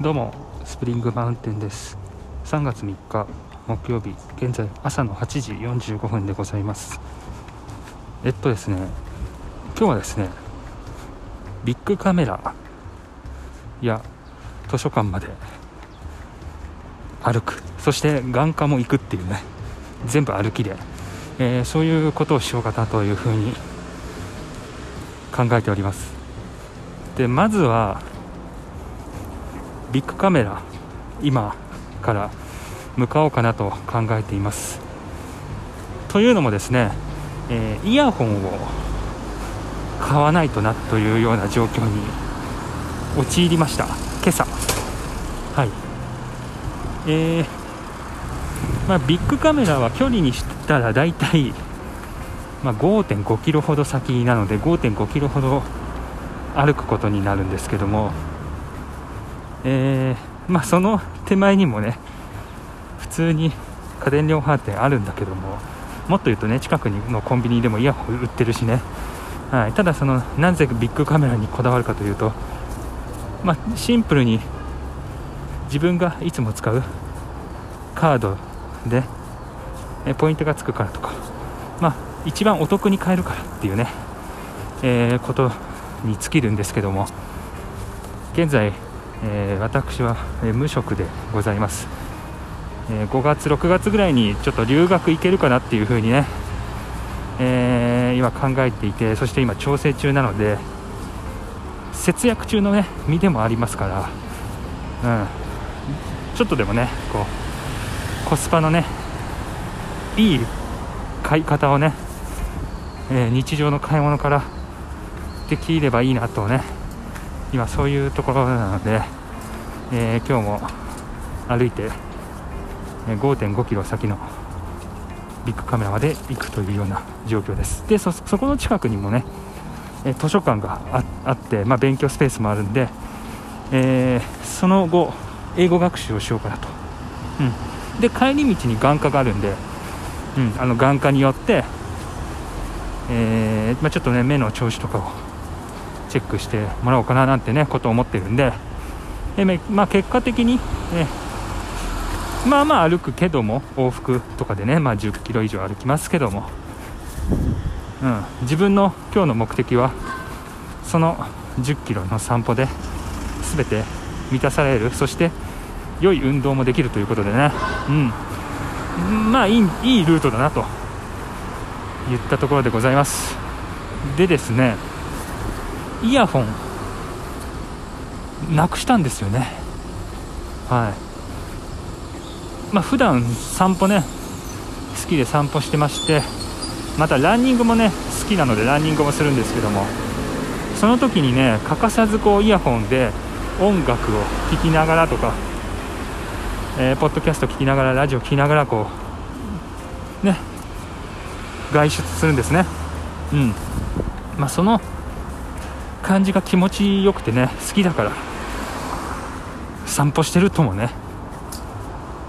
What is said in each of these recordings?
どうもスプリングマウンテンです。3月3日木曜日現在朝の8時45分でございます。えっとですね今日はですねビッグカメラや図書館まで歩く。そして眼科も行くっていうね全部歩きで、えー、そういうことをしようかなというふうに考えております。でまずはビッグカメラ今から向かおうかなと考えています。というのもですね、えー、イヤホンを買わないとなというような状況に陥りました。今朝。はい。えー、まあ、ビッグカメラは距離にしたら大体、まあ、5.5キロほど先なので5.5キロほど歩くことになるんですけどもえー、まあ、その手前にもね普通に家電量販店あるんだけどももっと言うとね近くのコンビニでもイヤホン売ってるしね、はい、ただそのなぜビッグカメラにこだわるかというと、まあ、シンプルに自分がいつも使うカードでポイントがつくからとか、まあ、一番お得に買えるからっていうね、えー、ことに尽きるんですけども現在えー、私は、無職でございます、えー、5月6月ぐらいにちょっと留学行けるかなっていう風にね、え今考えていてそして今調整中なので節約中のね身でもありますから、うん、ちょっとでもねこうコスパのねいい買い方をね、え日常の買い物からできればいいなとね今そういうところなので、えー、今日も歩いて5.5キロ先のビッグカメラまで行くというような状況です。でそこの近くにもね図書館があって、まあ、勉強スペースもあるんで、えー、その後英語学習をしようかなと、うん、で帰り道に眼科があるんで、うん、あの眼科によって、えー、まあ、ちょっとね目の調子とかをチェックしてもらおうかななんてねことを思ってるんで、えまあ、結果的に、えまあまあ歩くけども往復とかでね、まあ、10キロ以上歩きますけども、うん、自分の今日の目的はその10キロの散歩で全て満たされる。そして良い運動もできるということでね、うん、まあいいいいルートだなと言ったところでございます。でですねイヤホンなくしたんですよね。はい。まあ普段散歩ね好きで散歩してましてまたランニングもね好きなのでランニングもするんですけどもその時にね欠かさずこうイヤホンで音楽を聴きながらとか、えー、ポッドキャスト聴きながらラジオ聴きながらこうね外出するんですね。うん。まあその感じが気持ちよくてね好きだから散歩してるともね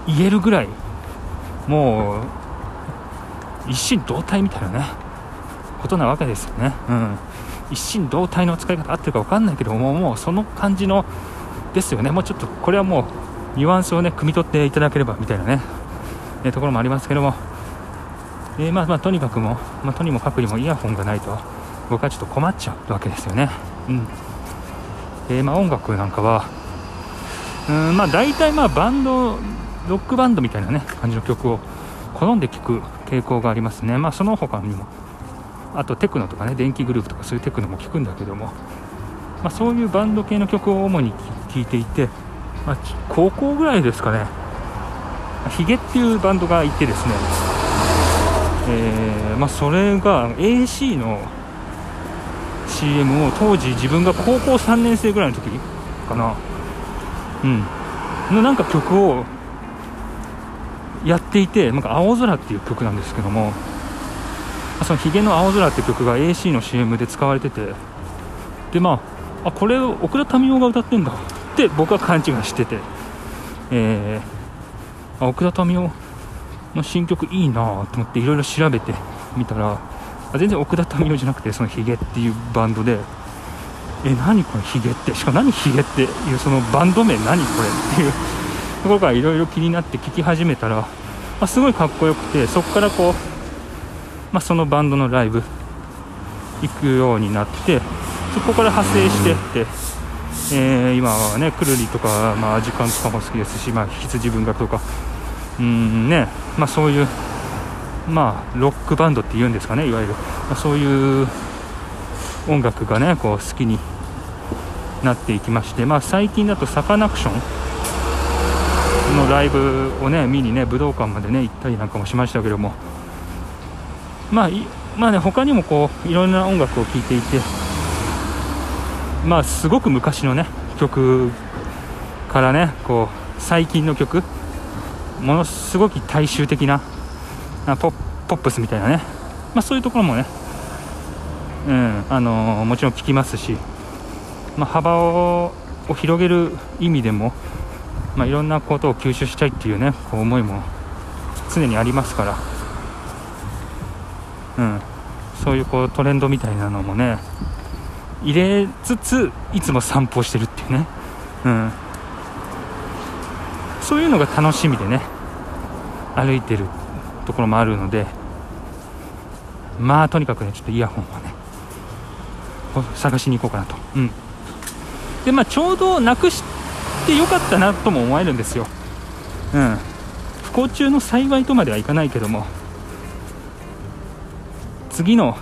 言えるぐらいもう一心同体みたいなねことなわけですよね、うん、一心同体の使い方合ってるか分かんないけどももうその感じのですよね。もうちょっとこれはもうニュアンスをね汲み取っていただければみたいなね、えところもありますけども、えー、まあまあとにかくも、まあ、とにもかくにもイヤホンがないと。僕はちょっと困っちゃうわけですよね。うん。えー、まあ、音楽なんかはうんまあ大体まあバンドロックバンドみたいなね感じの曲を好んで聴く傾向がありますね。まあその他にもあとテクノとかね電気グループとかそういうテクノも聴くんだけども、まあ、そういうバンド系の曲を主に聴いていて、まあ、高校ぐらいですかね。ヒゲっていうバンドがいてですね、えー、まあ、それが AC の CM を当時自分が高校3年生ぐらいの時かな。うん。のなんか曲をやっていてなんか青空っていう曲なんですけどもそのヒゲの青空って曲が AC の CM で使われててでまああこれを奥田民生が歌ってんだって僕は勘違いしててえー、奥田民生の新曲いいなと思っていろいろ調べてみたらあ全然奥田民生じゃなくてそのヒゲっていうバンドでえ何これヒゲってしかも何ヒゲっていうそのバンド名何これっていうところがいろいろ気になって聞き始めたら、まあ、すごいかっこよくてそこからこう、まあ、そのバンドのライブ行くようになってそこから派生してって、えー、今はねくるりとか、まあ、時間とかも好きですし、まあ、羊文学とか。うんね、まあ、そういう、まあ、ロックバンドっていうんですかねいわゆる、まあ、そういう音楽がねこう好きになっていきまして、まあ、最近だとサカナクションのライブをね見にね武道館までね行ったりなんかもしましたけども。まあまあね他にもこういろんな音楽を聴いていてまあすごく昔のね曲からねこう最近の曲ものすごく大衆的なポップスみたいなね、まあ、そういうところもね。うんあのもちろん聞きますし、まあ、幅を広げる意味でも、まあ、いろんなことを吸収したいっていうねこう思いも常にありますから、うん、そういうこうトレンドみたいなのもね入れつついつも散歩してるっていうね、うん、そういうのが楽しみでね歩いてる。ところもあるのでまあとにかくねちょっとイヤホンをね探しに行こうかなと、うん、でまあちょうどなくしてよかったなとも思えるんですよ、うん、不幸中の幸いとまではいかないけども次の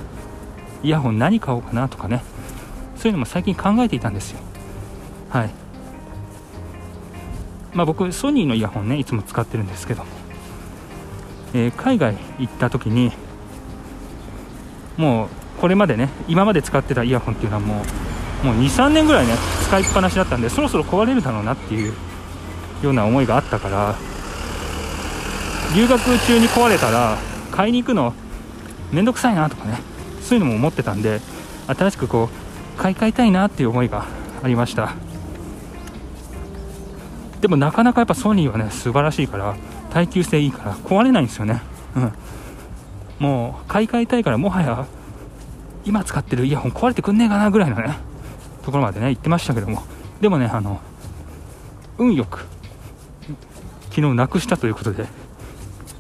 イヤホン何買おうかなとかね。そういうのも最近考えていたんですよ。はい。まあ僕ソニーのイヤホンねいつも使ってるんですけど。も、えー、海外行った時にもうこれまでね今まで使ってたイヤホンっていうのはもうもう23年ぐらいね使いっぱなしだったんでそろそろ壊れるだろうなっていうような思いがあったから留学中に壊れたら買いに行くのめんどくさいなとかねそういうのも思ってたんで新しくこう買い替えたいなっていう思いがありました。でもなかなかやっぱソニーはね素晴らしいから耐久性いいから壊れないんですよね。うん。もう買い替えたいからもはや今使ってるイヤホン壊れてくんねえかなぐらいのねところまでね行ってましたけども。でもねあの運よく昨日なくしたということで、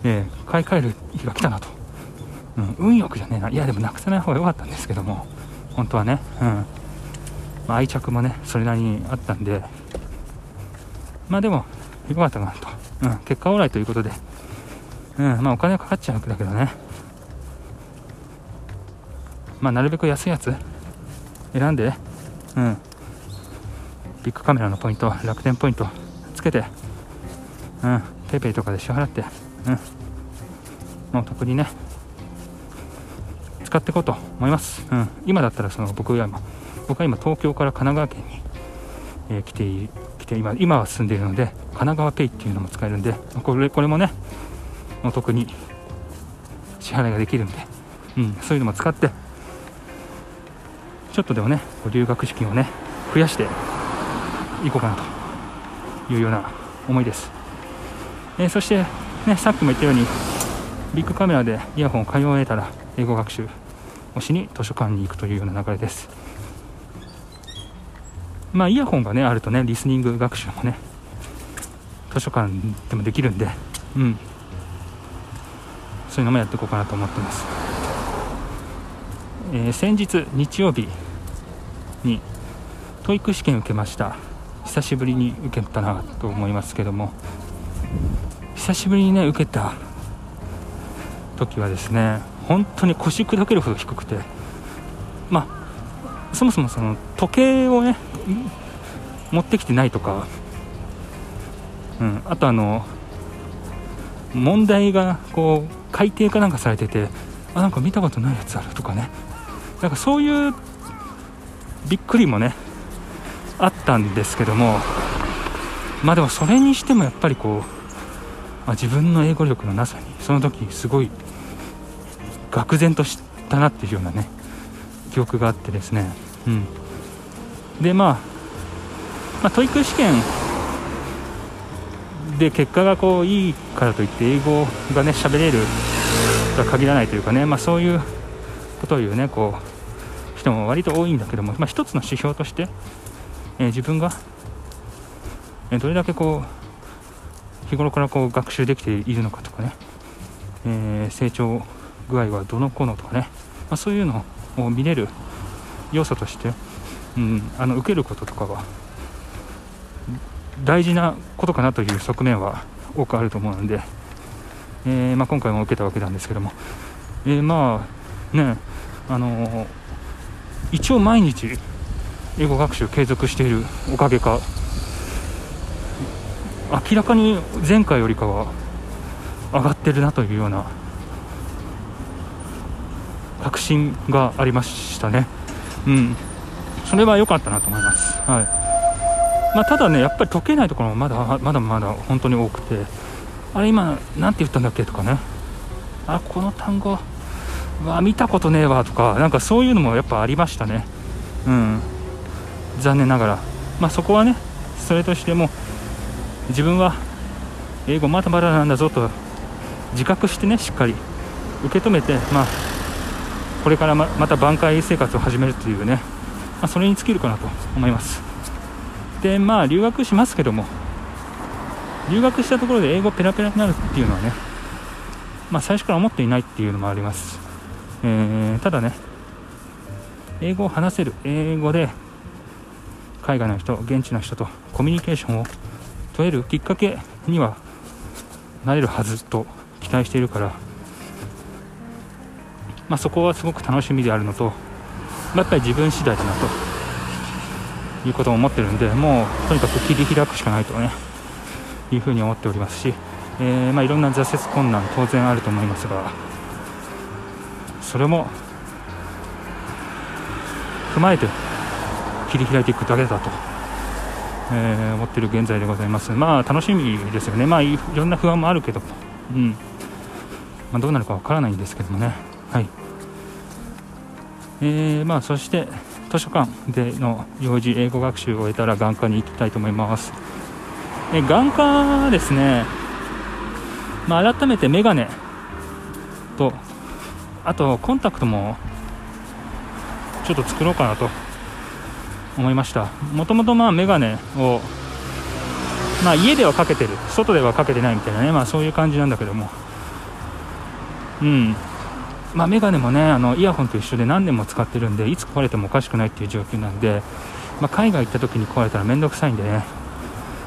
えー、買い替える日が来たなと、うん、運よくじゃねえな。いやでもなくさない方が良かったんですけども。本当はね、うん。まあ、愛着もねそれなりにあったんで。まあでも良かったかなと、うん、結果オーライということで、うんまあ、お金はかかっちゃうわけだけどね。まあ、なるべく安いやつ選んで、うん、ビックカメラのポイント楽天ポイントつけて、うん、 PayPay とかで支払って、うん、もう特にね使っていこうと思います、うん、今だったらその僕は今僕は今東京から神奈川県に、えー、来て来て今今は住んでいるので神奈川ペイっていうのも使えるんでこれこれもねお得に支払いができるんで、うん、そういうのも使ってちょっとでもね留学資金をね増やしていこうかなというような思いです、えー、そして、ね、さっきも言ったようにビッグカメラでイヤホンを買い終えたら英語学習をしに図書館に行くというような流れです。まあイヤホンがねあるとねリスニング学習もね図書館でもできるんでうん。そういうのもやっていこうかなと思ってます、えー、先日日曜日に TOEIC 試験受けました。久しぶりに受けたなと思いますけども。久しぶりにね受けた時はですね本当に腰砕けるほど低くて。まあそもそもその時計をね持ってきてないとか、うん、あとあの問題がこう改定かなんかされててあなんか見たことないやつあるとかね。なんかそういうびっくりもねあったんですけどもまあでもそれにしてもやっぱりこう、まあ、自分の英語力のなさにその時すごい愕然としたなっていうようなね記憶があってですね。うん。でまあ、まあ、 TOEIC 試験で結果がこういいからといって英語がね喋れるとは限らないというかね、まあ、そういうことを言うねこう人も割と多いんだけども、まあ、一つの指標として、えー、自分が、えどれだけこう日頃からこう学習できているのかとかね、えー、成長具合はどの子のとかね、まあ、そういうのを見れる要素として、うん、あの受けることとかは大事なことかなという側面は多くあると思うので、えー、まあ、今回も受けたわけなんですけども、えー、まあねあのー、一応毎日英語学習継続しているおかげか明らかに前回よりかは上がってるなというような確信がありましたね。うん、それは良かったなと思います。はいまあ、ただね、やっぱり解けないところもまだまだまだ本当に多くて、あれ、今、なんて言ったんだっけとかね、あこの単語、わ見たことねえわとか、なんかそういうのもやっぱありましたね、うん、残念ながら、まあ、そこはね、それとしても、自分は英語まだまだなんだぞと自覚してね、しっかり受け止めて、まあ、これからまた挽回生活を始めるというね、まあ、それに尽きるかなと思います。でまあ留学しますけども留学したところで英語ペラペラになるっていうのはねまあ最初から思っていないっていうのもあります、えー、ただね英語を話せる英語で海外の人現地の人とコミュニケーションを問えるきっかけにはなれるはずと期待しているから、まあ、そこはすごく楽しみであるのと、やっぱり自分次第だなと。いうことを思ってるんでもうとにかく切り開くしかないとねいうふうに思っておりますし、えー、まあ、いろんな挫折困難当然あると思いますがそれも踏まえて切り開いていくだけだと、えー、思っている現在でございます。まあ楽しみですよね。まあいろんな不安もあるけどうん。まあ、どうなるかわからないんですけどもね。はい。えー、まあそして図書館での幼児英語学習を終えたら眼科に行きたいと思います。え眼科ですね、まあ、改めてメガネとあとコンタクトもちょっと作ろうかなと思いました。もともとまあメガネをまあ家ではかけてる外ではかけてないみたいなねまあそういう感じなんだけども。うん。まあ、メガネもねあのイヤホンと一緒で何年も使ってるんでいつ壊れてもおかしくないっていう状況なんで、まあ、海外行った時に壊れたら面倒くさいんでね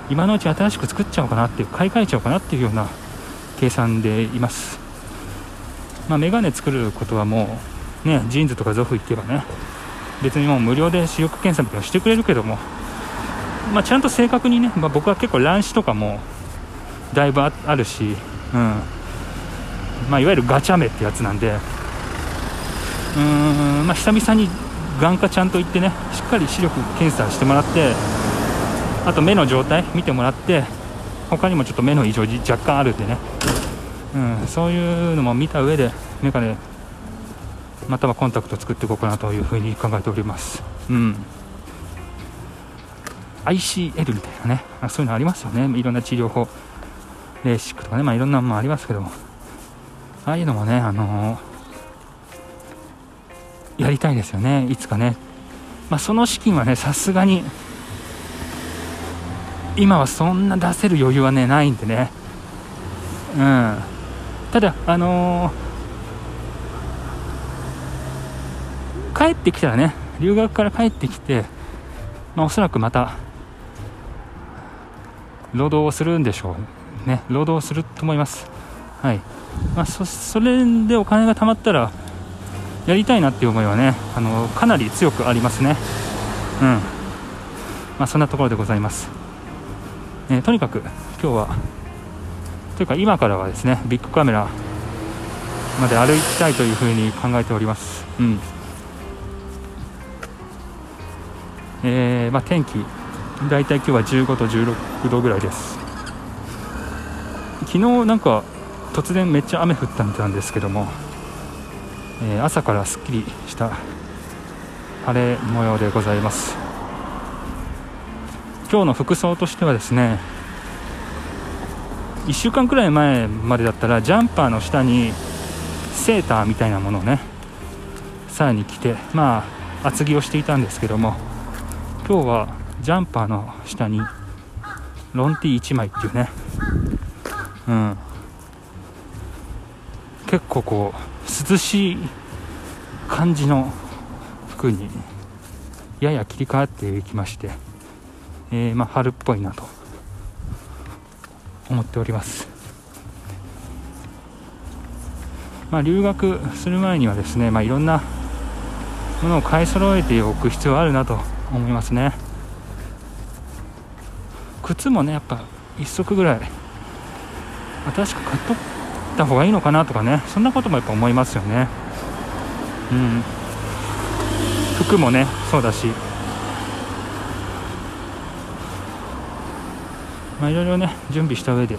今のうち新しく作っちゃおうかなっていう買い替えちゃおうかなっていうような計算でいます、まあ、メガネ作ることはもうねジーンズとかゾフ行けばね別にもう無料で視力検査みたいなしてくれるけども、まあ、ちゃんと正確にね、まあ、僕は結構乱視とかもだいぶあるし、うん。まあ、いわゆるガチャ目ってやつなんでうーん、まあ、久々に眼科ちゃんと行ってねしっかり視力検査してもらってあと目の状態見てもらって他にもちょっと目の異常若干あるんでね、うん、そういうのも見た上でメガネまたはコンタクト作っていこうかなというふうに考えております。うん。ICL みたいなね、そういうのありますよね、いろんな治療法、レーシックとかね、まあ、いろんなもありますけども、ああいうのもね、あのー、やりたいですよね、いつかね。まあ、その資金はね、さすがに、今はそんな出せる余裕はね、ないんでね。うん。ただ、あのー、帰ってきたらね、留学から帰ってきて、まあ、おそらくまた、労働をするんでしょうね。労働すると思います。はい。まあ、そそれでお金が貯まったらやりたいなっていう思いはねあのかなり強くありますね。うん。まあそんなところでございます、えー、とにかく今日はというか今からはですねビッグカメラまで歩きたいというふうに考えております。うん。えー、まあ、天気大体今日は15度16度ぐらいです。昨日なんか突然めっちゃ雨降ったみたいなんですけども、えー、朝からすっきりした晴れ模様でございます。今日の服装としてはですね1週間くらい前までだったらジャンパーの下にセーターみたいなものをねさらに着てまあ厚着をしていたんですけども今日はジャンパーの下にロンティー1枚っていうねうん。結構こう涼しい感じの服にやや切り替わっていきまして、えー、まあ、春っぽいなと思っております。まあ、留学する前にはですね、まあ、いろんなものを買い揃えておく必要あるなと思いますね。靴もねやっぱ1足ぐらい新しく買っとった方がいいのかなとかね。そんなこともやっぱ思いますよね。うん。服もねそうだし。まあいろいろね準備した上で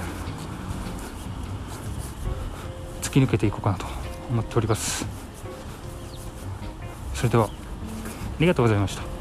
突き抜けていこうかなと思っております。それではありがとうございました。